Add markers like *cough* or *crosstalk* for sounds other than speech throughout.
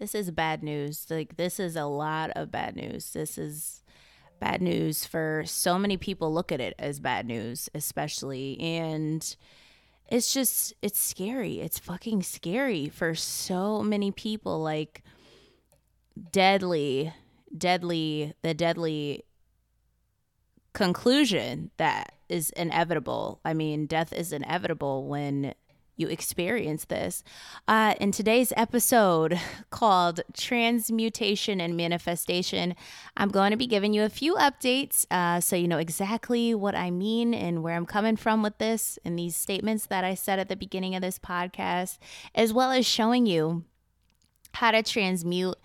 this is bad news. Like this is a lot of bad news. This is bad news for so many people look at it as bad news, especially and it's just it's scary. It's fucking scary for so many people like deadly deadly the deadly conclusion that is inevitable. I mean, death is inevitable when you experience this. Uh, in today's episode *laughs* called Transmutation and Manifestation, I'm going to be giving you a few updates uh, so you know exactly what I mean and where I'm coming from with this and these statements that I said at the beginning of this podcast, as well as showing you how to transmute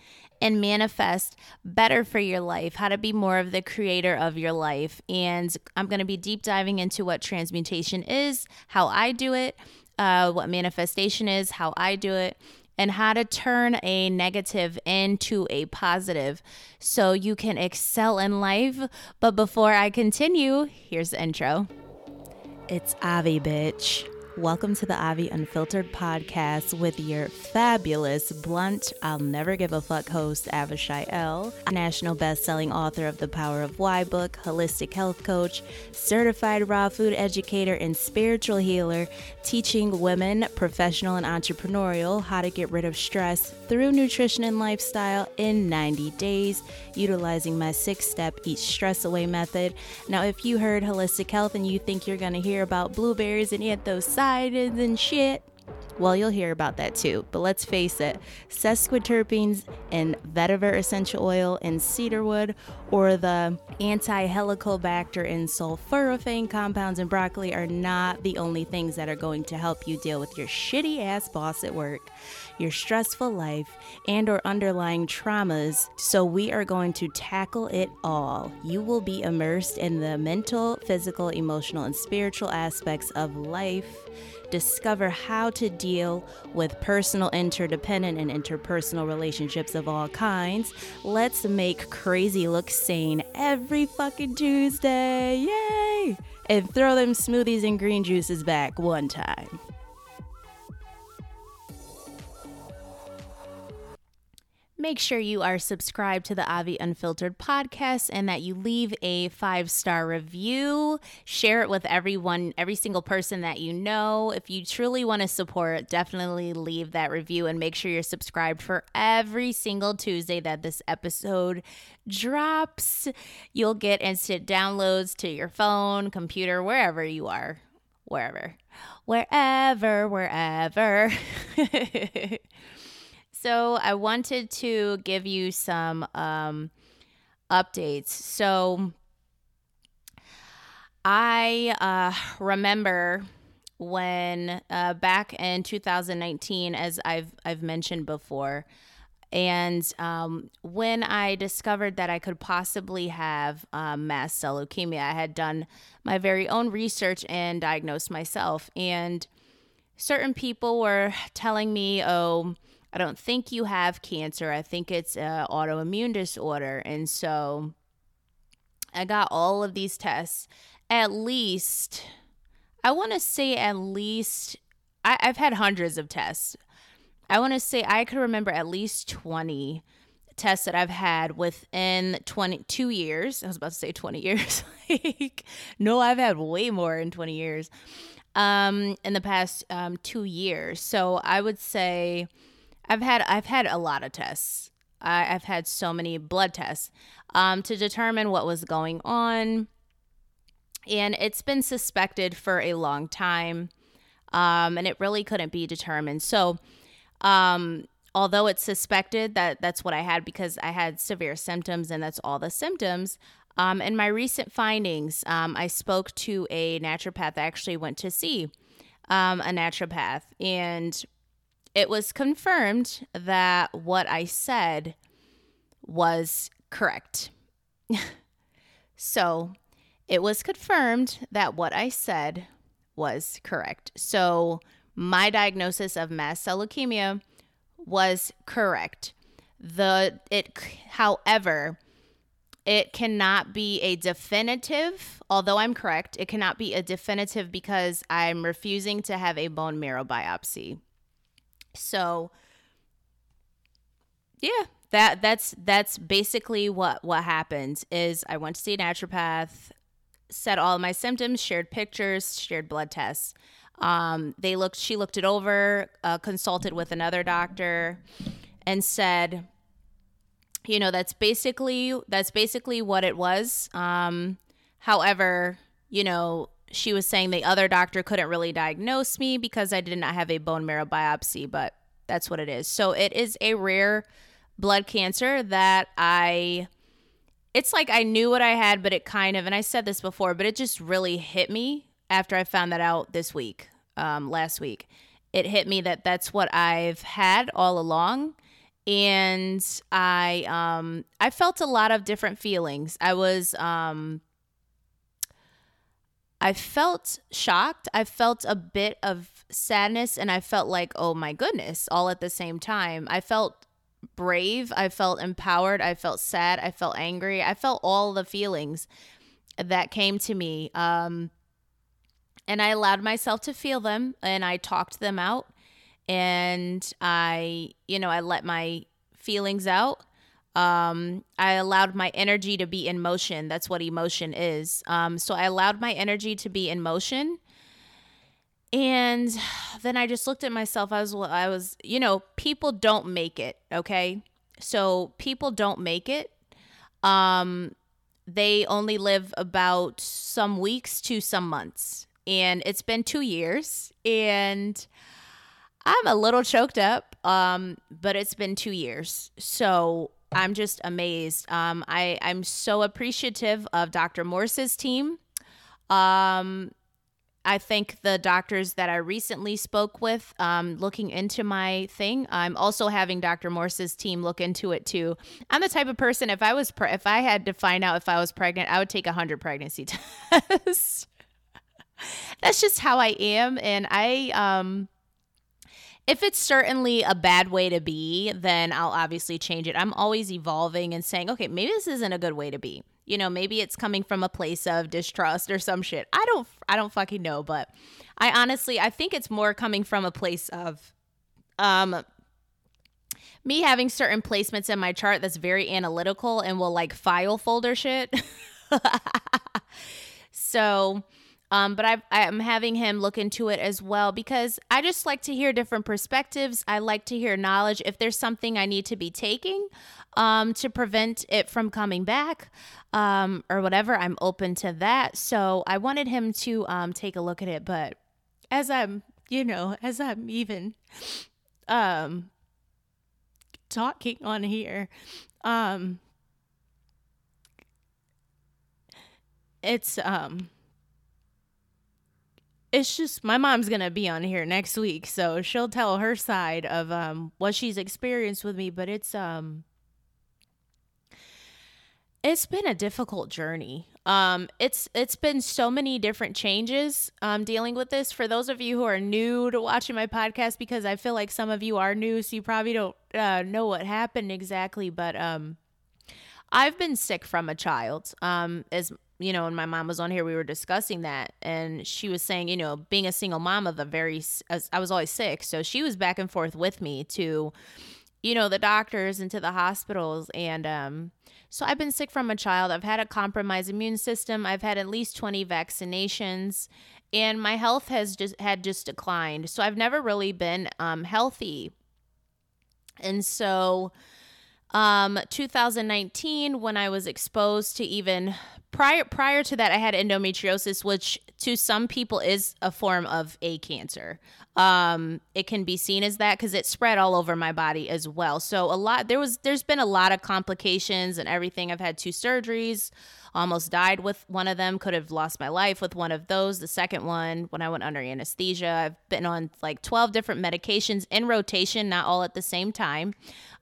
and manifest better for your life, how to be more of the creator of your life. And I'm going to be deep diving into what transmutation is, how I do it, uh, what manifestation is, how I do it, and how to turn a negative into a positive so you can excel in life. But before I continue, here's the intro. It's Avi, bitch. Welcome to the Avi Unfiltered podcast with your fabulous, blunt, I'll never give a fuck host, Avishai L., national best-selling author of The Power of Why book, holistic health coach, certified raw food educator, and spiritual healer, teaching women, professional and entrepreneurial, how to get rid of stress through nutrition and lifestyle in 90 days, utilizing my six-step Eat Stress Away method. Now, if you heard holistic health and you think you're going to hear about blueberries and anthocyanins, and shit. Well, you'll hear about that too. But let's face it, sesquiterpenes in vetiver essential oil and cedarwood, or the anti helicobacter and sulforaphane compounds in broccoli are not the only things that are going to help you deal with your shitty ass boss at work, your stressful life, and or underlying traumas. So we are going to tackle it all. You will be immersed in the mental, physical, emotional, and spiritual aspects of life discover how to deal with personal, interdependent, and interpersonal relationships of all kinds. Let's make crazy look sane every fucking Tuesday. Yay! And throw them smoothies and green juices back one time. Make sure you are subscribed to the Avi Unfiltered podcast and that you leave a five star review. Share it with everyone, every single person that you know. If you truly want to support, definitely leave that review and make sure you're subscribed for every single Tuesday that this episode drops. You'll get instant downloads to your phone, computer, wherever you are. Wherever. Wherever, wherever. *laughs* So I wanted to give you some um, updates. So I uh, remember when uh, back in 2019, as I've I've mentioned before, and um, when I discovered that I could possibly have um, mast cell leukemia, I had done my very own research and diagnosed myself. And certain people were telling me, "Oh, I don't think you have cancer. I think it's an autoimmune disorder. And so I got all of these tests. At least, I want to say at least, I, I've had hundreds of tests. I want to say I could remember at least 20 tests that I've had within 22 years. I was about to say 20 years. *laughs* like, no, I've had way more in 20 years um, in the past um, two years. So I would say I've had I've had a lot of tests. I, have had so many blood tests um, to determine what was going on, and it's been suspected for a long time, um, and it really couldn't be determined. So, um, although it's suspected that that's what I had because I had severe symptoms, and that's all the symptoms. Um, in my recent findings, um, I spoke to a naturopath. I actually went to see um, a naturopath, and it was confirmed that what I said was correct. *laughs* so it was confirmed that what I said was correct. So my diagnosis of mast cell leukemia was correct. The it however, it cannot be a definitive, although I'm correct, it cannot be a definitive because I'm refusing to have a bone marrow biopsy. So Yeah, that that's that's basically what what happened. Is I went to see a naturopath, said all my symptoms, shared pictures, shared blood tests. Um, they looked. She looked it over, uh, consulted with another doctor, and said, you know, that's basically that's basically what it was. Um, however, you know, she was saying the other doctor couldn't really diagnose me because I did not have a bone marrow biopsy, but that's what it is. So it is a rare blood cancer that I it's like I knew what I had, but it kind of and I said this before, but it just really hit me after I found that out this week, um, last week. It hit me that that's what I've had all along, and I um I felt a lot of different feelings. I was um I felt shocked. I felt a bit of sadness and I felt like, oh my goodness, all at the same time. I felt brave. I felt empowered. I felt sad. I felt angry. I felt all the feelings that came to me. Um, and I allowed myself to feel them and I talked them out. And I, you know, I let my feelings out. Um, I allowed my energy to be in motion. That's what emotion is. Um, so I allowed my energy to be in motion. And *sighs* then I just looked at myself. I was, I was, you know, people don't make it. Okay. So people don't make it. Um, they only live about some weeks to some months. And it's been two years. And I'm a little choked up. Um, but it's been two years. So I'm just amazed. Um, I I'm so appreciative of Dr. Morse's team. Um, I thank the doctors that I recently spoke with um, looking into my thing. I'm also having Dr. Morse's team look into it too. I'm the type of person if I was pre- if I had to find out if I was pregnant, I would take a hundred pregnancy *laughs* tests. That's just how I am, and I um if it's certainly a bad way to be, then I'll obviously change it. I'm always evolving and saying, okay, maybe this isn't a good way to be. You know, maybe it's coming from a place of distrust or some shit. I don't I don't fucking know, but I honestly I think it's more coming from a place of um me having certain placements in my chart that's very analytical and will like file folder shit. *laughs* so um, but I, I'm having him look into it as well because I just like to hear different perspectives. I like to hear knowledge. If there's something I need to be taking um, to prevent it from coming back um, or whatever, I'm open to that. So I wanted him to um, take a look at it. But as I'm, you know, as I'm even um, talking on here, um, it's um it's just my mom's gonna be on here next week, so she'll tell her side of um what she's experienced with me. But it's um it's been a difficult journey. Um, it's it's been so many different changes um, dealing with this. For those of you who are new to watching my podcast, because I feel like some of you are new, so you probably don't uh, know what happened exactly. But um, I've been sick from a child. Um, as you know, and my mom was on here, we were discussing that, and she was saying, you know, being a single mom of a very, I was always sick, so she was back and forth with me to, you know, the doctors and to the hospitals, and um, so I've been sick from a child. I've had a compromised immune system. I've had at least twenty vaccinations, and my health has just had just declined. So I've never really been um, healthy, and so um 2019 when i was exposed to even prior prior to that i had endometriosis which to some people is a form of a cancer. Um it can be seen as that because it spread all over my body as well. So a lot there was there's been a lot of complications and everything. I've had two surgeries almost died with one of them could have lost my life with one of those the second one when i went under anesthesia i've been on like 12 different medications in rotation not all at the same time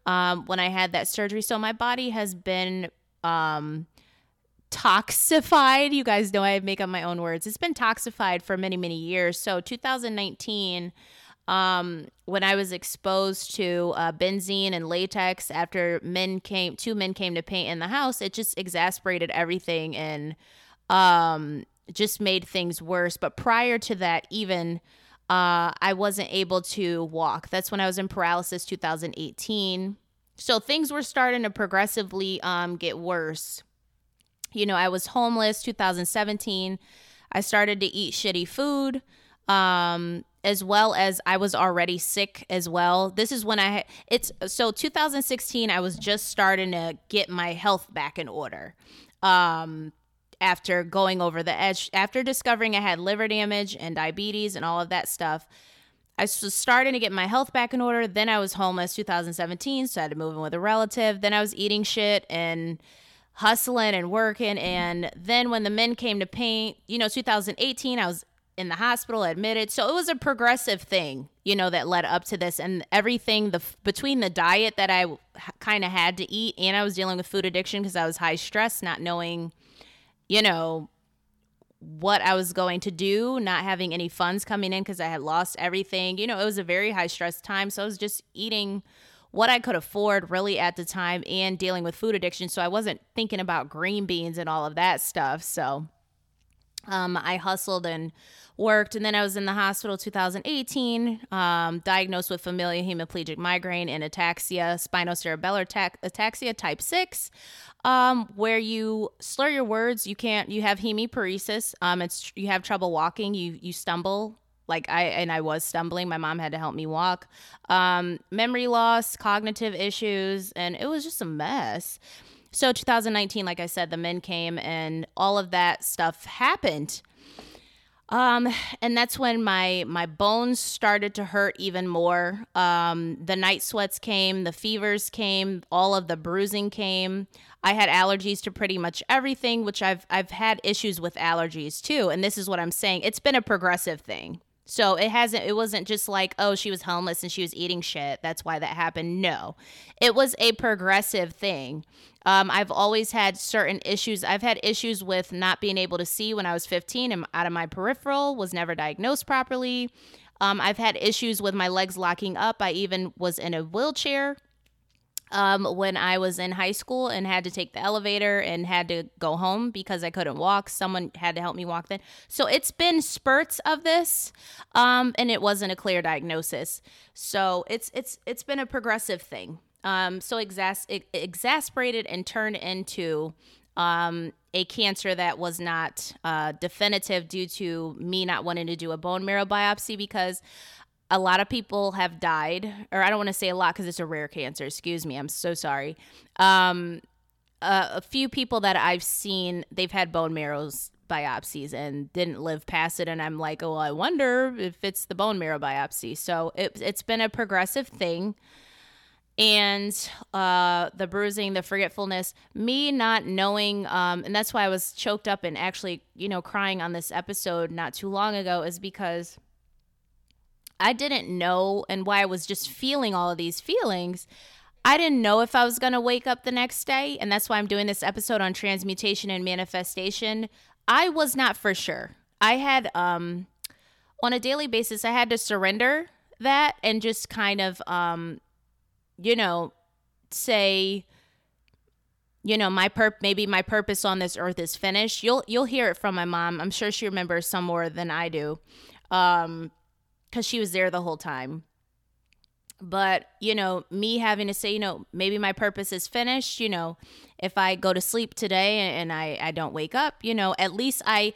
um, when i had that surgery so my body has been um, toxified. You guys know I make up my own words. It's been toxified for many, many years. So 2019, um, when I was exposed to uh, benzene and latex after men came, two men came to paint in the house, it just exasperated everything and um, just made things worse. But prior to that, even uh, I wasn't able to walk. That's when I was in paralysis 2018 So things were starting to progressively um, get worse. You know, I was homeless 2017. I started to eat shitty food. Um, as well as I was already sick as well. This is when I it's so 2016 I was just starting to get my health back in order. Um after going over the edge after discovering I had liver damage and diabetes and all of that stuff. I was starting to get my health back in order. Then I was homeless 2017, so I had to move in with a relative. Then I was eating shit and hustling and working. And then when the men came to paint, you know, 2018, I was in the hospital admitted. So it was a progressive thing, you know, that led up to this and everything the between the diet that I kind of had to eat and I was dealing with food addiction because I was high stress, not knowing, you know, what I was going to do, not having any funds coming in because I had lost everything. You know, it was a very high stress time, so I was just eating what I could afford really at the time and dealing with food addiction. So I wasn't thinking about green beans and all of that stuff. So um, I hustled and worked and then i was in the hospital 2018 um, diagnosed with familial hemiplegic migraine and ataxia spinocerebellar ataxia type 6 um, where you slur your words you can't you have hemiparesis um, it's you have trouble walking you you stumble like I and I was stumbling. My mom had to help me walk. Um, memory loss, cognitive issues, and it was just a mess. So 2019, like I said, the men came and all of that stuff happened. Um, and that's when my my bones started to hurt even more. Um, the night sweats came, the fevers came, all of the bruising came. I had allergies to pretty much everything, which I've I've had issues with allergies too. And this is what I'm saying. It's been a progressive thing. So it hasn't it wasn't just like, oh, she was homeless and she was eating shit. That's why that happened. No. It was a progressive thing. Um, I've always had certain issues. I've had issues with not being able to see when I was 15 and out of my peripheral, was never diagnosed properly. Um, I've had issues with my legs locking up. I even was in a wheelchair um, when I was in high school and had to take the elevator and had to go home because I couldn't walk. Someone had to help me walk then. So it's been spurts of this, um, and it wasn't a clear diagnosis. So it's it's it's been a progressive thing. Um, so exas- exasperated and turned into um, a cancer that was not uh, definitive due to me not wanting to do a bone marrow biopsy because a lot of people have died, or I don't want to say a lot because it's a rare cancer. Excuse me, I'm so sorry. Um, uh, a few people that I've seen, they've had bone marrows biopsies and didn't live past it. And I'm like, oh, I wonder if it's the bone marrow biopsy. So it, it's been a progressive thing. And uh, the bruising, the forgetfulness, me not knowing, um, and that's why I was choked up and actually, you know, crying on this episode not too long ago, is because I didn't know and why I was just feeling all of these feelings. I didn't know if I was going to wake up the next day. And that's why I'm doing this episode on transmutation and manifestation. I was not for sure. I had, um, on a daily basis, I had to surrender that and just kind of, um, you know, say, you know, my perp maybe my purpose on this earth is finished. You'll you'll hear it from my mom. I'm sure she remembers some more than I do. Um, because she was there the whole time. But, you know, me having to say, you know, maybe my purpose is finished, you know, if I go to sleep today and I, I don't wake up, you know, at least I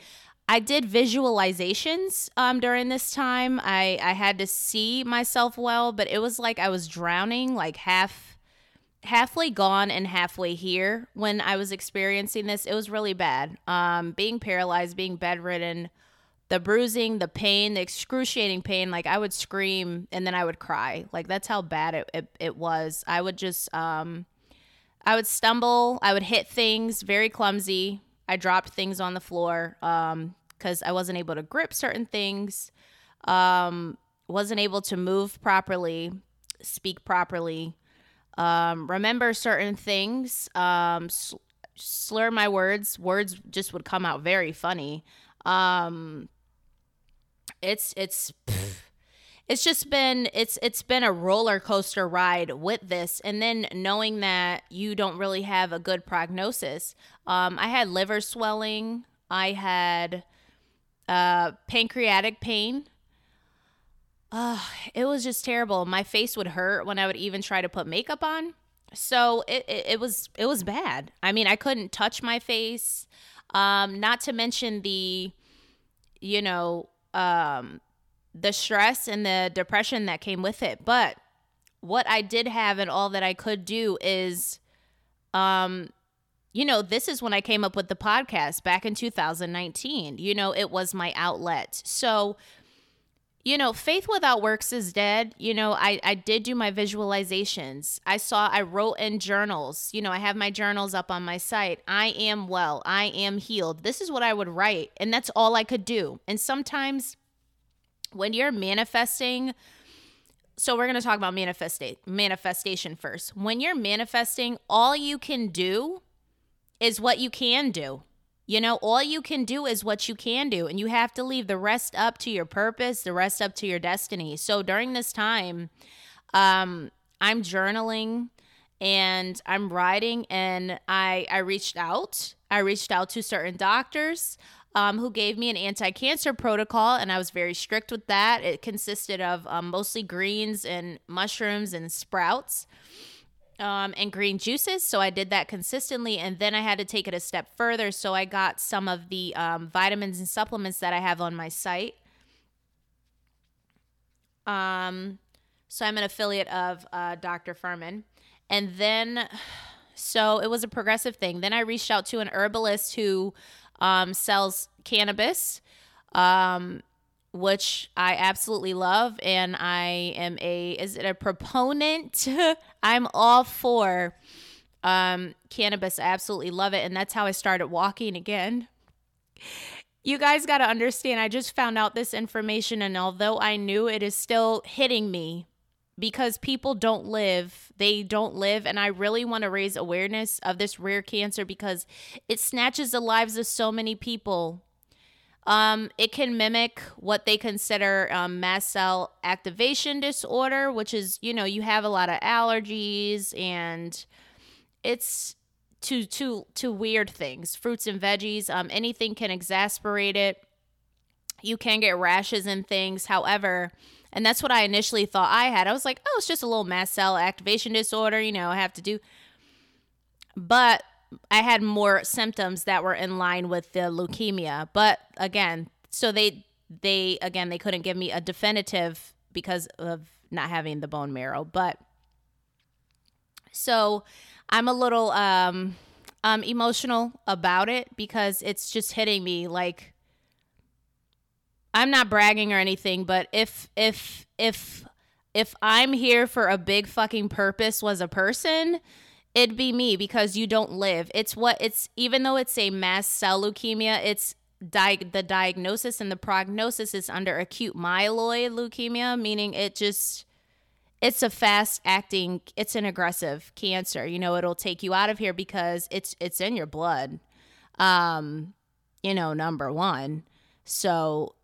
I did visualizations um, during this time. I, I had to see myself well, but it was like I was drowning, like half halfway gone and halfway here when I was experiencing this. It was really bad. Um, being paralyzed, being bedridden, the bruising, the pain, the excruciating pain, like I would scream and then I would cry. Like that's how bad it, it, it was. I would just, um, I would stumble, I would hit things, very clumsy. I dropped things on the floor um, because I wasn't able to grip certain things, um, wasn't able to move properly, speak properly, um, remember certain things, um, sl- slur my words. Words just would come out very funny. Um, it's it's it's just been it's it's been a roller coaster ride with this. And then knowing that you don't really have a good prognosis um, i had liver swelling. I had uh, pancreatic pain. Uh, it was just terrible. My face would hurt when i would even try to put makeup on. So it, it, it was it was bad. I mean, I couldn't touch my face. Um, not to mention the, you know, um, the stress and the depression that came with it. But what I did have and all that I could do is, um, you know, this is when I came up with the podcast back in 2019. You know, it was my outlet. So you know, faith without works is dead. You know, I, I did do my visualizations. I saw, I wrote in journals. You know, I have my journals up on my site. I am well. I am healed. This is what I would write. And that's all I could do. And sometimes when you're manifesting, so we're going to talk about manifestate manifestation first. When you're manifesting, all you can do is what you can do. You know, all you can do is what you can do, and you have to leave the rest up to your purpose, the rest up to your destiny. So during this time, um, I'm journaling and I'm writing, and I I reached out. I reached out to certain doctors. Um, who gave me an anti-cancer protocol and i was very strict with that it consisted of um, mostly greens and mushrooms and sprouts um, and green juices. So I did that consistently. And then I had to take it a step further. So I got some of the um, vitamins and supplements that I have on my site. Um, so I'm an affiliate of uh, Dr. Fuhrman. And then, *sighs* so it was a progressive thing. Then I reached out to an herbalist who um, sells cannabis. Um, which I absolutely love. And I am a, is it a proponent? *laughs* I'm all for um, cannabis. I absolutely love it. And that's how I started walking again. You guys got to understand, I just found out this information. And although I knew it is still hitting me because people don't live, they don't live. And I really want to raise awareness of this rare cancer because it snatches the lives of so many people um, it can mimic what they consider um, mast cell activation disorder, which is, you know, you have a lot of allergies and it's to to to weird things, fruits and veggies. Um, anything can exasperate it. You can get rashes and things. However, and that's what I initially thought I had. I was like, oh, it's just a little mast cell activation disorder. You know, I have to do. But I had more symptoms that were in line with the leukemia. But again, so they they again they couldn't give me a definitive because of not having the bone marrow. But so I'm a little um um emotional about it because it's just hitting me like I'm not bragging or anything, but if if if if I'm here for a big fucking purpose was a person, it'd be me because you don't live. It's what it's even though it's a mast cell leukemia, it's di- the diagnosis and the prognosis is under acute myeloid leukemia, meaning it just it's a fast acting it's an aggressive cancer. You know, it'll take you out of here because it's it's in your blood. Um, you know, number 1. So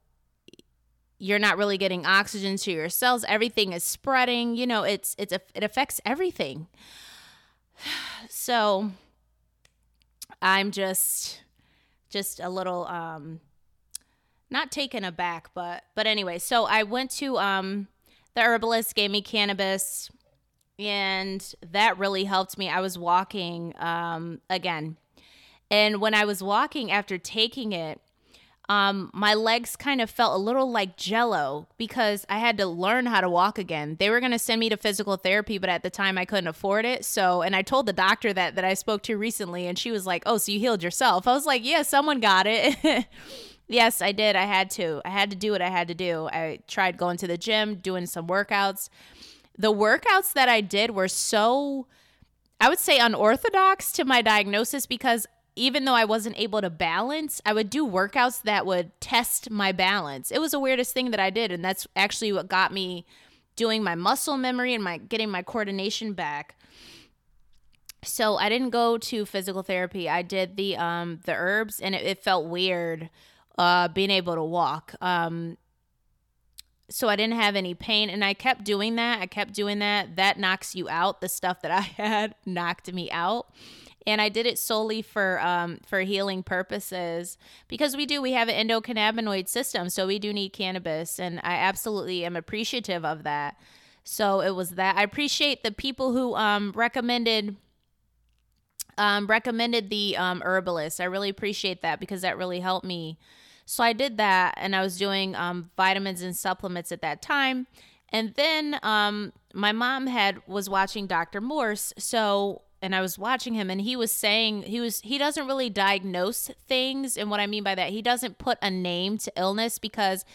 you're not really getting oxygen to your cells everything is spreading you know it's it's it affects everything so I'm just just a little um not taken aback, but but anyway, so I went to um the herbalist gave me cannabis and that really helped me. I was walking um again. And when I was walking after taking it, um, my legs kind of felt a little like jello because I had to learn how to walk again. They were going to send me to physical therapy, but at the time I couldn't afford it. So, and I told the doctor that that I spoke to recently, and she was like, "Oh, so you healed yourself?" I was like, "Yeah, someone got it." *laughs* yes, I did. I had to. I had to do what I had to do. I tried going to the gym, doing some workouts. The workouts that I did were so I would say unorthodox to my diagnosis because even though I wasn't able to balance, I would do workouts that would test my balance. It was the weirdest thing that I did, and that's actually what got me doing my muscle memory and my getting my coordination back. So I didn't go to physical therapy. I did the um the herbs, and it, it felt weird uh being able to walk. Um so I didn't have any pain and I kept doing that. I kept doing that. That knocks you out. The stuff that I *laughs* had knocked me out and I did it solely for um, for healing purposes because we do we have an endocannabinoid system, so we do need cannabis, and I absolutely am appreciative of that. So it was that. I appreciate the people who um, recommended um, recommended the um, herbalist. I really appreciate that because that really helped me. So I did that, and I was doing um, vitamins and supplements at that time. And then um, my mom had was watching Dr. Morse, so and I was watching him, and he was saying he was he doesn't really diagnose things, and what I mean by that, he doesn't put a name to illness because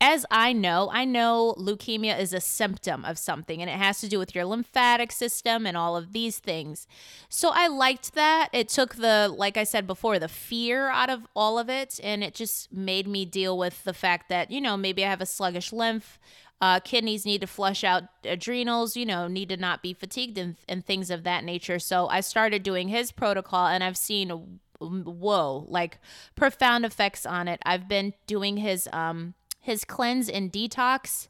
as I know, I know leukemia is a symptom of something and it has to do with your lymphatic system and all of these things. So I liked that. It took the, like I said before, the fear out of all of it. And it just made me deal with the fact that, you know, maybe I have a sluggish lymph. Uh, kidneys need to flush out adrenals, you know, need to not be fatigued and, and things of that nature. So I started doing his protocol and I've seen, whoa, like profound effects on it. I've been doing his, um, his cleanse and detox.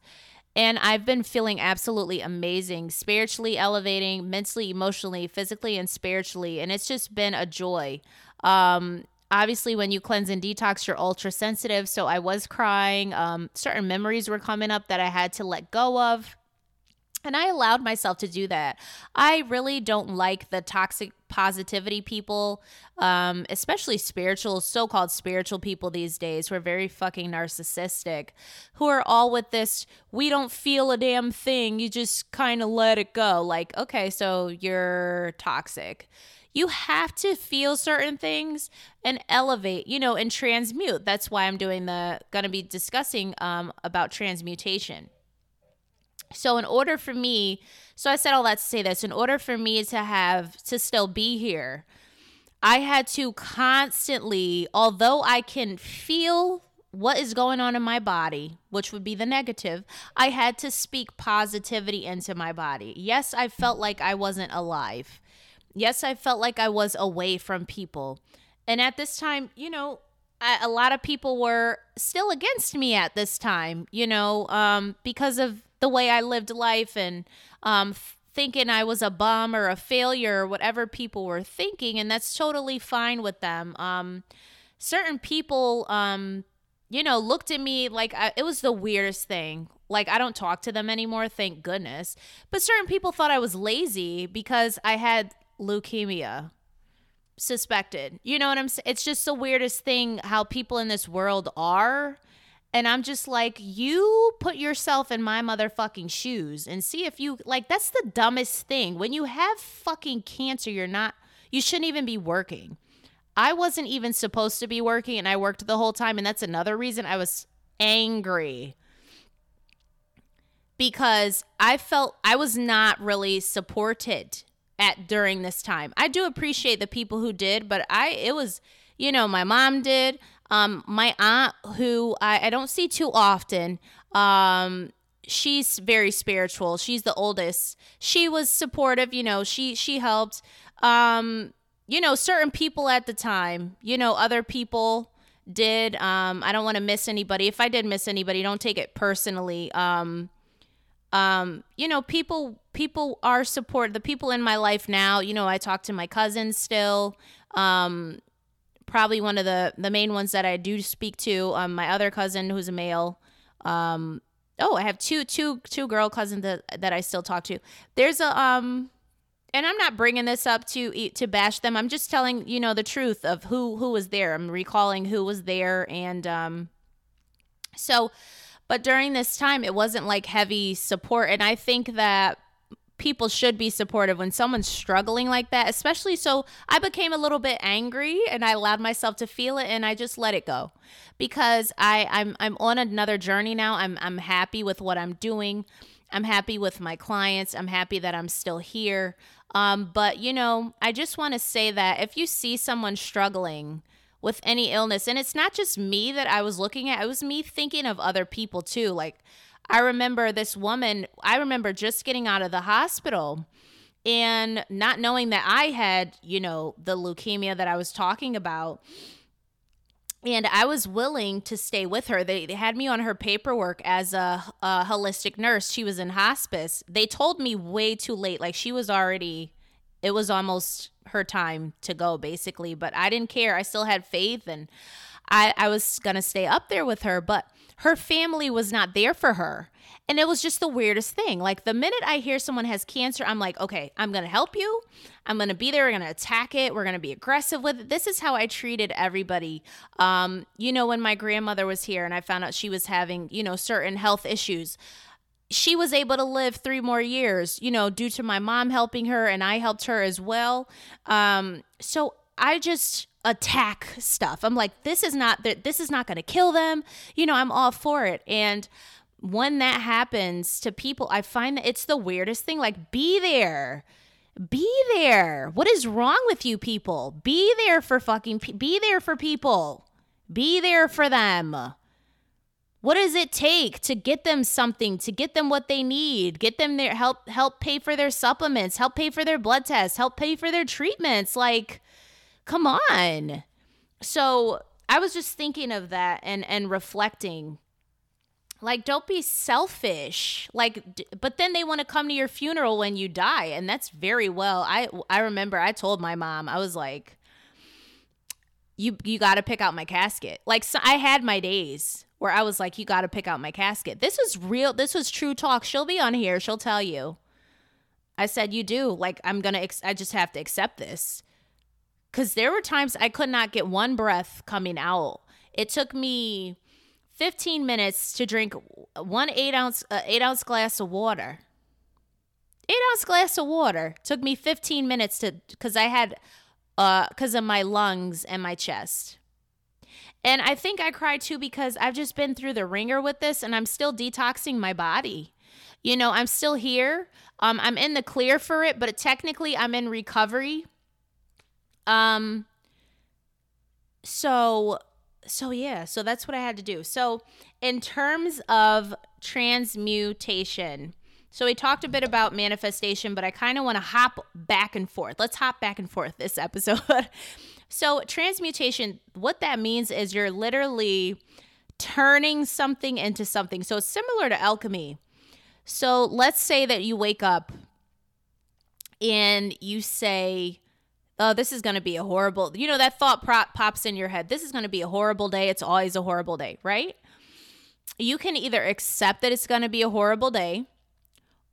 And I've been feeling absolutely amazing, spiritually elevating, mentally, emotionally, physically, and spiritually. And it's just been a joy. Um, obviously, when you cleanse and detox, you're ultra sensitive. So I was crying. Um, certain memories were coming up that I had to let go of. And I allowed myself to do that. I really don't like the toxic positivity people, um, especially spiritual, so called spiritual people these days who are very fucking narcissistic, who are all with this, we don't feel a damn thing. You just kind of let it go. Like, okay, so you're toxic. You have to feel certain things and elevate, you know, and transmute. That's why I'm doing the, gonna be discussing um, about transmutation so, in order for me, so I said all that to say this, in order for me to have to still be here, I had to constantly, although I can feel what is going on in my body, which would be the negative, I had to speak positivity into my body. Yes, I felt like I wasn't alive. Yes, I felt like I was away from people. And at this time, you know, I, a lot of people were still against me at this time, you know, um, because of the way I lived life and um, thinking I was a bum or a failure or whatever people were thinking. And that's totally fine with them. Um, certain people, um, you know, looked at me like I, it was the weirdest thing. Like, I don't talk to them anymore, thank goodness. But certain people thought I was lazy because I had leukemia suspected. You know what I'm saying? It's just the weirdest thing how people in this world are. And I'm just like, you put yourself in my motherfucking shoes and see if you like that's the dumbest thing. When you have fucking cancer, you're not you shouldn't even be working. I wasn't even supposed to be working and I worked the whole time and that's another reason I was angry. Because I felt I was not really supported at during this time. I do appreciate the people who did, but I it was you know, my mom did. Um, my aunt, who I, I don't see too often, um, she's very spiritual. She's the oldest. She was supportive, you know, she she helped. Um, you know, certain people at the time, you know, other people did. Um, I don't want to miss anybody. If I did miss anybody, don't take it personally. Um, um, you know, people people are support the people in my life now. You know, I talk to my cousins still. Um, probably one of the the main ones that I do speak to. Um, my other cousin who's a male. Um, oh, I have two two two girl cousins that that I still talk to. There's a um, and I'm not bringing this up to to bash them. I'm just telling you know the truth of who who was there. I'm recalling who was there, and um, so. But during this time, it wasn't like heavy support, and I think that people should be supportive when someone's struggling like that, especially so I became a little bit angry and I allowed myself to feel it and I just let it go. Because I I'm I'm on another journey now. I'm I'm happy with what I'm doing. I'm happy with my clients. I'm happy that I'm still here. Um, but you know, I just want to say that if you see someone struggling with any illness, and it's not just me that I was looking at, it was me thinking of other people too. Like I remember this woman, I remember just getting out of the hospital and not knowing that I had, you know, the leukemia that I was talking about. And I was willing to stay with her. They, they had me on her paperwork as a, a holistic nurse. She was in hospice. They told me way too late. Like she was already, it was almost her time to go, basically. But I didn't care. I still had faith and I, I was going to stay up there with her, but her family was not there for her. And it was just the weirdest thing. Like the minute I hear someone has cancer, I'm like, okay, I'm going to help you. I'm going to be there. We're going to attack it. We're going to be aggressive with it. This is how I treated everybody. Um, you know, when my grandmother was here and I found out she was having, you know, certain health issues, she was able to live three more years, you know, due to my mom helping her and I helped her as well. Um, so I just attack stuff. I'm like, this is not that this is not going to kill them. You know, I'm all for it. And when that happens to people, I find that it's the weirdest thing. Like, be there. Be there. What is wrong with you people? Be there for fucking pe- be there for people. Be there for them. What does it take to get them something, to get them what they need, get them their help help pay for their supplements, help pay for their blood tests, help pay for their treatments? Like come on. So, I was just thinking of that and and reflecting like, don't be selfish. Like, d- but then they want to come to your funeral when you die, and that's very well. I I remember I told my mom I was like, you you got to pick out my casket. Like, so I had my days where I was like, you got to pick out my casket. This was real. This was true talk. She'll be on here. She'll tell you. I said, you do. Like, I'm gonna. Ex- I just have to accept this. Cause there were times I could not get one breath coming out. It took me 15 minutes to drink one eight ounce uh, eight ounce glass of water. Eight ounce glass of water took me 15 minutes to because I had uh because of my lungs and my chest. And I think I cried too because I've just been through the ringer with this and I'm still detoxing my body. You know, I'm still here. Um, I'm in the clear for it, but technically I'm in recovery. Um, so so yeah, so that's what I had to do. So in terms of transmutation, so we talked a bit about manifestation, but I kind of want to hop back and forth. Let's hop back and forth this *laughs* episode. so transmutation, what that means is you're literally turning something into something. So it's similar to alchemy. So let's say that you wake up and you say, oh, this is going to be a horrible, you know, that thought prop pops in your head. This is going to be a horrible day. It's always a horrible day, right? You can either accept that it's going to be a horrible day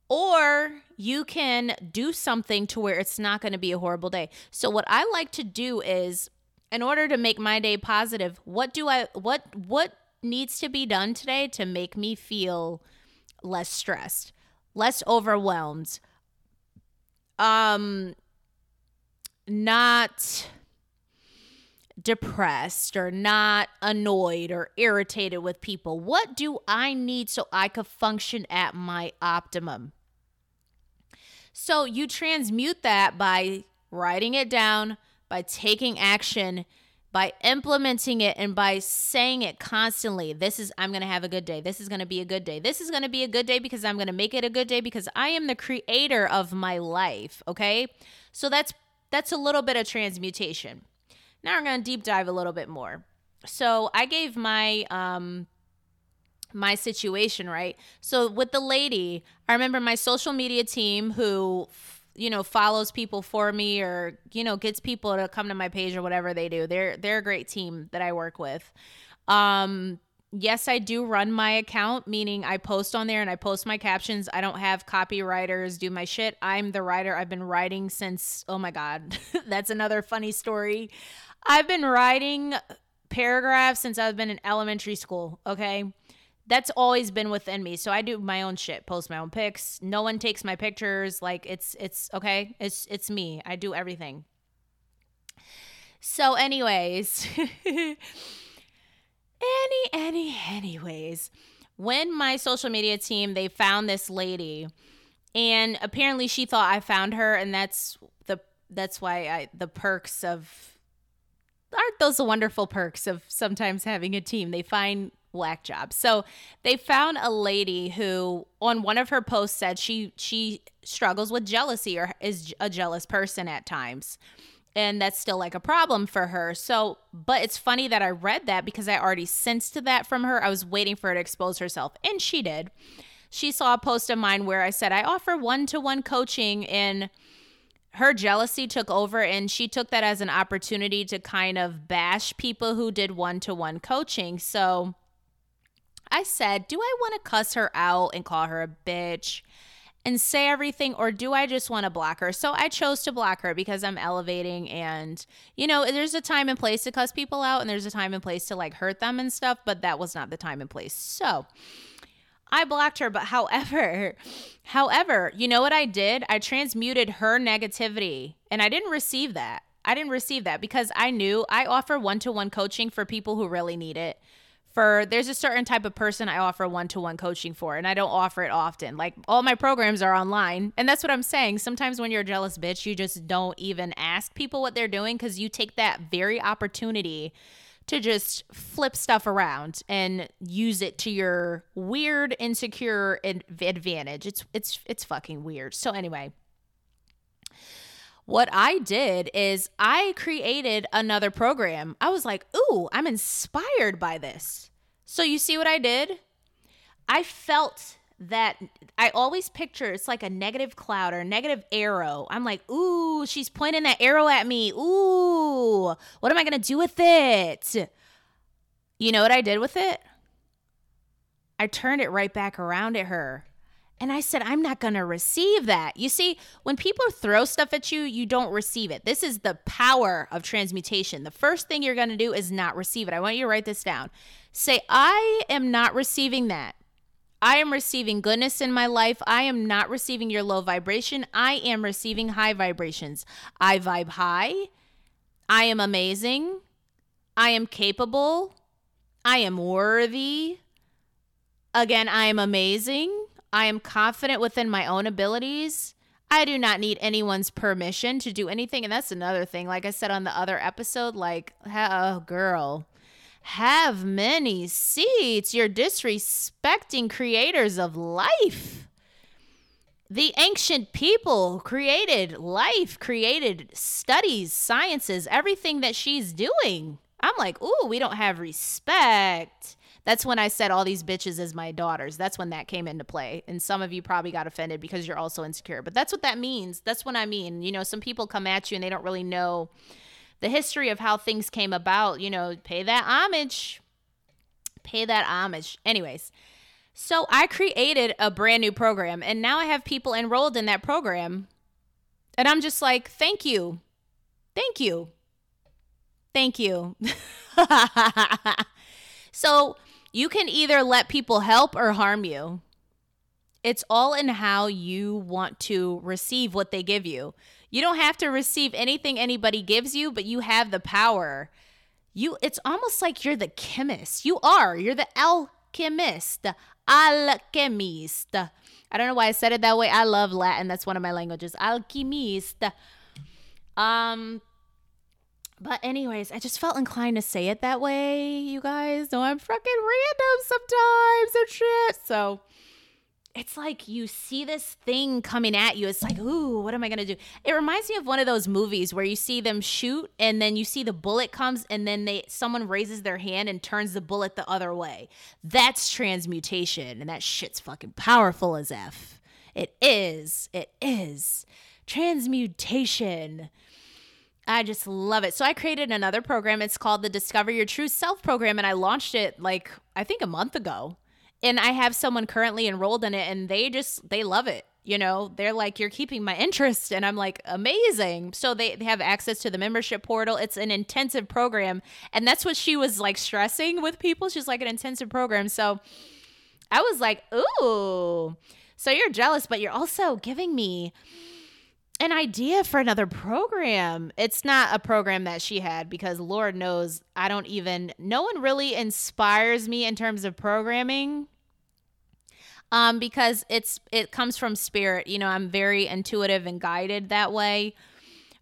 or you can do something to where it's not going to be a horrible day. So what I like to do is in order to make my day positive, what do I what what needs to be done today to make me feel less stressed, less overwhelmed? Um not depressed or not annoyed or irritated with people? What do I need so I could function at my optimum? So you transmute that by writing it down, by taking action, by implementing it, and by saying it constantly. This is, I'm going to have a good day. This is going to be a good day. This is going to be a good day because I'm going to make it a good day because I am the creator of my life. Okay. So that's that's a little bit of transmutation. Now we're going to deep dive a little bit more. So I gave my um my situation, right? So with the lady, I remember my social media team who you know follows people for me or you know gets people to come to my page or whatever they do. They're they're a great team that I work with. Um yes, I do run my account, meaning I post on there and I post my captions. I don't have copywriters do my shit. I'm the writer. I've been writing since, oh my God, *laughs* that's another funny story. I've been writing paragraphs since I've been in elementary school, okay? That's always been within me. So I do my own shit, post my own pics. No one takes my pictures. Like it's it's okay. It's it's me. I do everything. So anyways, *laughs* Any, any, anyways, when my social media team they found this lady, and apparently she thought I found her, and that's the that's why I the perks of aren't those the wonderful perks of sometimes having a team? They find whack jobs. So they found a lady who on one of her posts said she she struggles with jealousy or is a jealous person at times and that's still like a problem for her. So, but it's funny that I read that because I already sensed that from her. I was waiting for her to expose herself, and she did. She saw a post of mine where I said I offer one to one coaching and her jealousy took over and she took that as an opportunity to kind of bash people who did one to one coaching. So I said, Do I want to cuss her out and call her a bitch? And say everything or do I just want to block her? So I chose to block her because I'm elevating and you know, there's a time and place to cuss people out and there's a time and place to like hurt them and stuff, but that was not the time and place. So I blocked her, but *laughs* however, however, you know what I did? I transmuted her negativity and I didn't receive that. I didn't receive that because I knew I offer one to one coaching for people who really need it for there's a certain type of person I offer one-to-one coaching for and I don't offer it often. Like all my programs are online. And that's what I'm saying. Sometimes when you're a jealous bitch, you just don't even ask people what they're doing cuz you take that very opportunity to just flip stuff around and use it to your weird insecure advantage. It's it's it's fucking weird. So anyway, what I did is I created another program. I was like, ooh, I'm inspired by this. So you see what I did? I felt that I always picture it's like a negative cloud or a negative arrow. I'm like, ooh, she's pointing that arrow at me. Ooh, what am I going to do with it? You know what I did with it? I turned it right back around at her. And I said, I'm not going to receive that. You see, when people throw stuff at you, you don't receive it. This is the power of transmutation. The first thing you're going to do is not receive it. I want you to write this down. Say, I am not receiving that. I am receiving goodness in my life. I am not receiving your low vibration. I am receiving high vibrations. I vibe high. I am amazing. I am capable. I am worthy. Again, I am amazing. I am confident within my own abilities. I do not need anyone's permission to do anything. And that's another thing. Like I said on the other episode, like, oh, girl, have many seats. You're disrespecting creators of life. The ancient people created life, created studies, sciences, everything that she's doing. I'm like, ooh, we don't have respect. That's when I said all these bitches as my daughters. That's when that came into play. And some of you probably got offended because you're also insecure. But that's what that means. That's what I mean. You know, some people come at you and they don't really know the history of how things came about. You know, pay that homage. Pay that homage. Anyways, so I created a brand new program and now I have people enrolled in that program. And I'm just like, thank you. Thank you. Thank you. *laughs* so you can either let people help or harm you. It's all in how you want to receive what they give you. You don't have to receive anything anybody gives you, but you have the power. You it's almost like you're the chemist. You are. You're the alchemist. Alchemist. I don't know why I said it that way. I love Latin. That's one of my languages. Alchemist. Um but anyways, I just felt inclined to say it that way, you guys. know I'm fucking random sometimes and shit. So it's like you see this thing coming at you. It's like, ooh, what am I gonna do? It reminds me of one of those movies where you see them shoot and then you see the bullet comes and then they someone raises their hand and turns the bullet the other way. That's transmutation, and that shit's fucking powerful as F. It is. It is. Transmutation. I just love it. So I created another program. It's called the Discover Your True Self program and I launched it like I think a month ago. And I have someone currently enrolled in it and they just they love it. You know, they're like you're keeping my interest and I'm like amazing. So they, they have access to the membership portal. It's an intensive program and that's what she was like stressing with people. She's like an intensive program. So I was like, "Ooh. So you're jealous, but you're also giving me an idea for another program. It's not a program that she had because Lord knows I don't even no one really inspires me in terms of programming. Um because it's it comes from spirit. You know, I'm very intuitive and guided that way.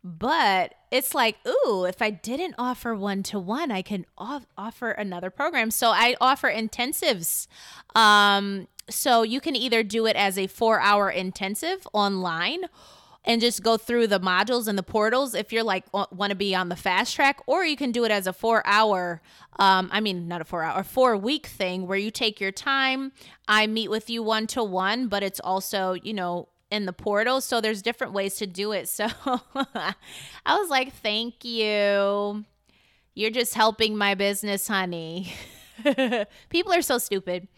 But it's like, ooh, if I didn't offer one to one, I can off- offer another program. So I offer intensives. Um so you can either do it as a 4-hour intensive online and just go through the modules and the portals if you're like want to be on the fast track or you can do it as a four hour um, i mean not a four hour four week thing where you take your time i meet with you one to one but it's also you know in the portal. So there's different ways to do it. *laughs* So I was like, thank you. You're just helping my business, honey. *laughs* People are so stupid.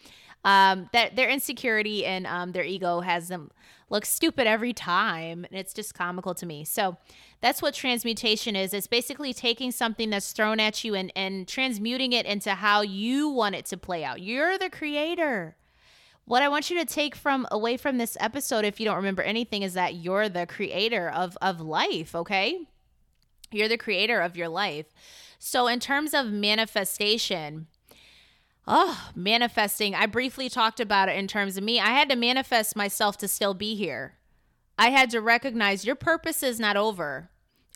Um, that their insecurity and um, their ego has them look stupid every time, and it's just comical to me. So that's what transmutation is. It's basically taking something that's thrown at you and and transmuting it into how you want it to play out. You're the creator. What I want you to take from away from this episode, if you don't remember anything, is that you're the creator of of life. Okay, you're the creator of your life. So in terms of manifestation Oh, manifesting. I briefly talked about it in terms of me. I had to manifest myself to still be here. I had to recognize your purpose is not over.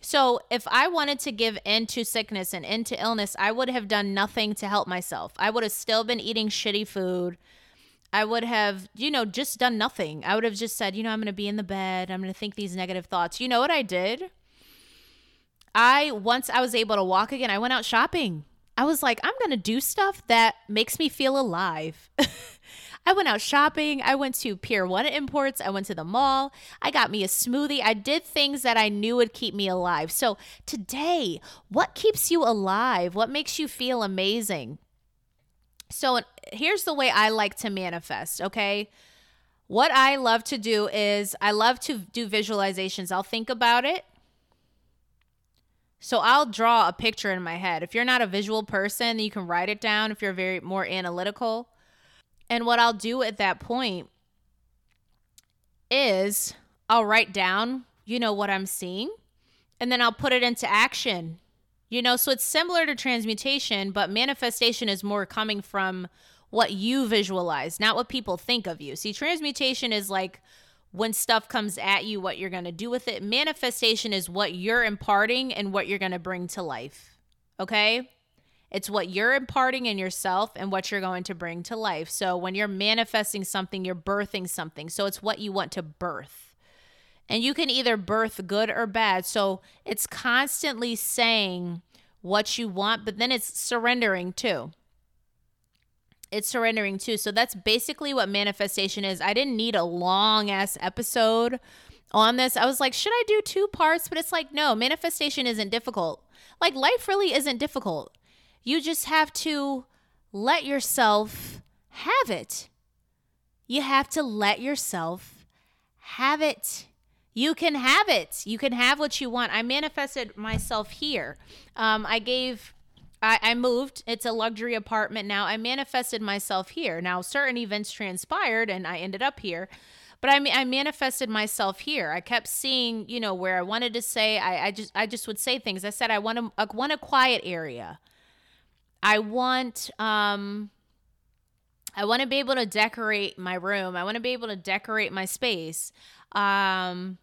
So, if I wanted to give in to sickness and into illness, I would have done nothing to help myself. I would have still been eating shitty food. I would have, you know, just done nothing. I would have just said, you know, I'm going to be in the bed. I'm going to think these negative thoughts. You know what I did? I, once I was able to walk again, I went out shopping. I was like, I'm going to do stuff that makes me feel alive. *laughs* I went out shopping. I went to Pier 1 Imports. I went to the mall. I got me a smoothie. I did things that I knew would keep me alive. So, today, what keeps you alive? What makes you feel amazing? So, here's the way I like to manifest, okay? What I love to do is I love to do visualizations. I'll think about it so I'll draw a picture in my head. If you're not a visual person, you can write it down if you're very more analytical. And what I'll do at that point is I'll write down, you know, what I'm seeing, and then I'll put it into action. You know, so it's similar to transmutation, but manifestation is more coming from what you visualize, not what people think of you. See, transmutation is like when stuff comes at you, what you're going to do with it. Manifestation is what you're imparting and what you're going to bring to life. Okay? It's what you're imparting in yourself and what you're going to bring to life. So when you're manifesting something, you're birthing something. So it's what you want to birth. And you can either birth good or bad. So it's constantly saying what you want, but then it's surrendering too it's surrendering too. So that's basically what manifestation is. I didn't need a long ass episode on this. I was like, should I do two parts? But it's like, no, manifestation isn't difficult. Like life really isn't difficult. You just have to let yourself have it. You have to let yourself have it. You can have it. You can have what you want. I manifested myself here. Um, I gave I, I moved. It's a luxury apartment now. I manifested myself here. Now, certain events transpired and I ended up here. But I I manifested myself here. I kept seeing, you know, where I wanted to say. I, I just, I just would say things. I said, I want a, I want a quiet area. I want, um, I want to be able to decorate my room. I want to be able to decorate my space. Um,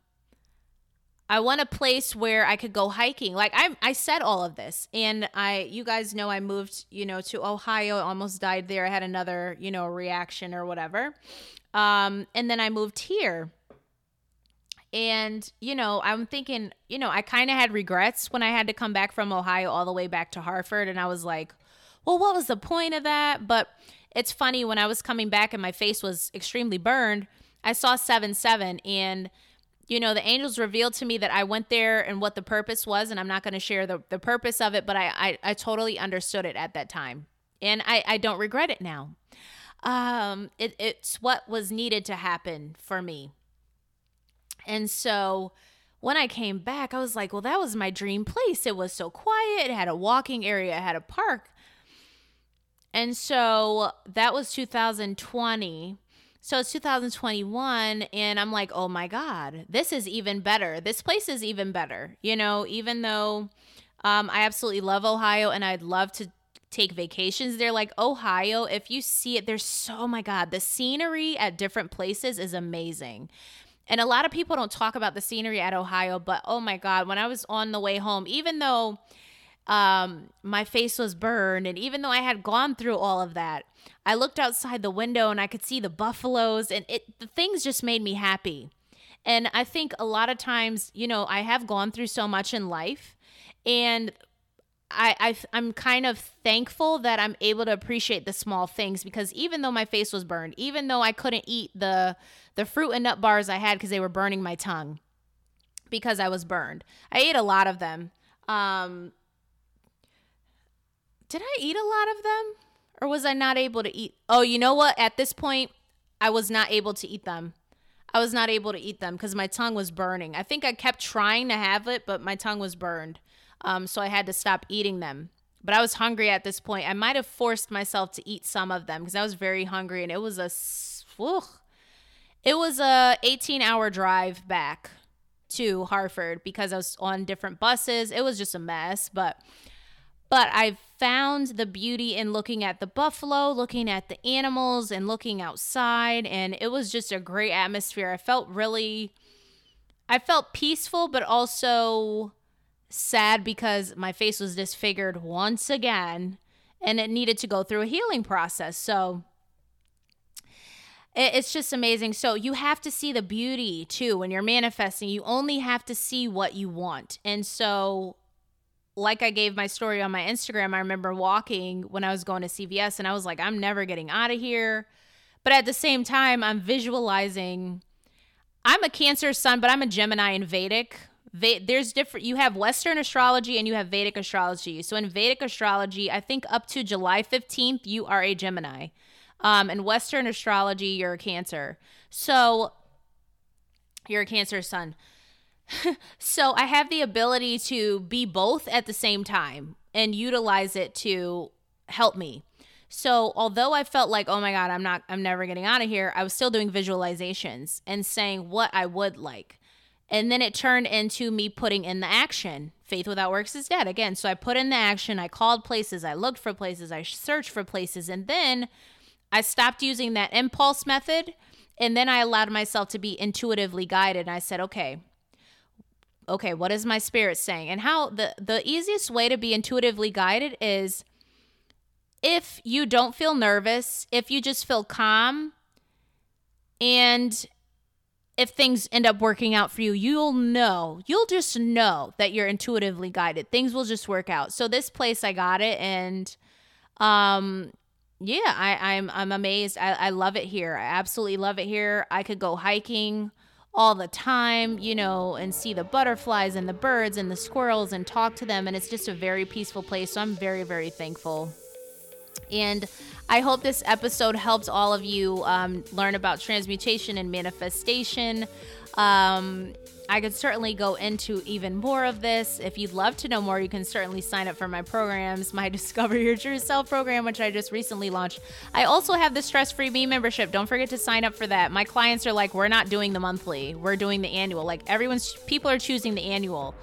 I want a place where I could go hiking. Like I I said all of this and I you guys know I moved, you know, to Ohio, almost died there. I had another, you know, reaction or whatever. Um and then I moved here. And, you know, I'm thinking, you know, I kind of had regrets when I had to come back from Ohio all the way back to Hartford and I was like, well, what was the point of that? But it's funny when I was coming back and my face was extremely burned, I saw 7 7 and you know, the angels revealed to me that I went there and what the purpose was, and I'm not going to share the, the purpose of it, but I, I, I totally understood it at that time. And I, I don't regret it now. Um, it, it's what was needed to happen for me. And so when I came back, I was like, well, that was my dream place. It was so quiet, it had a walking area, it had a park. And so that was 2020 so it's 2021, and I'm like, oh my God, this is even better. This place is even better. You know, even though um, I absolutely love Ohio and I'd love to take vacations there, like Ohio, if you see it, there's so, oh my God, the scenery at different places is amazing. And a lot of people don't talk about the scenery at Ohio, but oh my God, when I was on the way home, even though um, my face was burned. And even though I had gone through all of that, I looked outside the window and I could see the buffaloes, and it the things just made me happy. And I think a lot of times, you know, I have gone through so much in life, and I, I I'm kind of thankful that I'm able to appreciate the small things because even though my face was burned, even though I couldn't eat the the fruit and nut bars I had because they were burning my tongue because I was burned. I ate a lot of them. Um, did I eat a lot of them or was I not able to eat? Oh, you know what? At this point, I was not able to eat them. I was not able to eat them because my tongue was burning. I think I kept trying to have it, but my tongue was burned. Um, so I had to stop eating them. But I was hungry at this point. I might have forced myself to eat some of them because I was very hungry, and it was a, whew, it was a 18 hour drive back to Hartford because I was on different buses. It was just a mess, but but I found the beauty in looking at the buffalo, looking at the animals and looking outside and it was just a great atmosphere. I felt really I felt peaceful but also sad because my face was disfigured once again and it needed to go through a healing process. So it's just amazing. So you have to see the beauty too when you're manifesting. You only have to see what you want. And so like I gave my story on my Instagram, I remember walking when I was going to CVS and I was like, I'm never getting out of here. But at the same time, I'm visualizing I'm a Cancer sun, but I'm a Gemini in Vedic. there's different you have western astrology and you have vedic astrology so in vedic astrology i think up to july 15th you are a gemini um, in western astrology you're a cancer so you're a cancer sun so I have the ability to be both at the same time and utilize it to help me. So although I felt like, oh my God, I'm not, I'm never getting out of here, I was still doing visualizations and saying what I would like. And then it turned into me putting in the action. Faith without works is dead. Again, so I put in the action. I called places. I looked for places. I searched for places. And then I stopped using that impulse method. And then I allowed myself to be intuitively guided. And I said, okay, okay, what is my spirit saying? And how the the easiest way to be intuitively guided is if you don't feel nervous, if you just feel calm and if things end up working out for you, you'll know. You'll just know that you're intuitively guided. Things will just work out. So this place I got it and um yeah, I, I'm I'm amazed. I, I love it here. I absolutely love it here. I could go hiking all the time, you know, and see the butterflies and the birds and the squirrels and talk to them. And it's just a very peaceful place. So I'm very, very thankful. And I hope this episode helps all of you um, learn about transmutation and manifestation. Um, I could certainly go into even more of this. If you'd love to know more, you can certainly sign up for my programs, my *laughs* Discover Your True Self program, which I just recently launched. I also have the Stress Free Me membership. Don't forget to sign up for that. My clients are like, we're not doing the monthly, we're doing the annual. Like everyone's, people are choosing the annual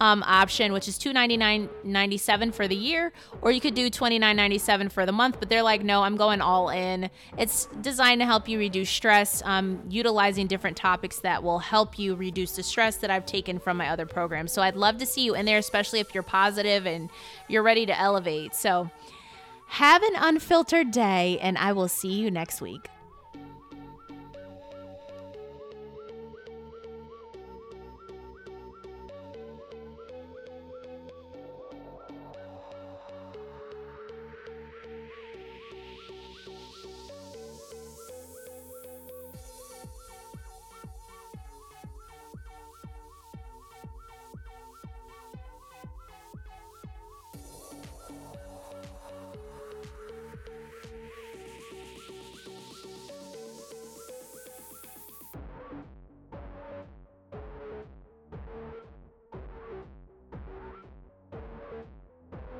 um, option, which is two ninety nine ninety seven for the year, or you could do twenty nine ninety seven for the month. But they're like, no, I'm going all in. It's designed to help you reduce stress, um, utilizing different topics that will help you reduce the stress that I've taken from my other programs. So I'd love to see you in there, especially if you're positive and you're ready to elevate. So have an unfiltered day, and I will see you next week.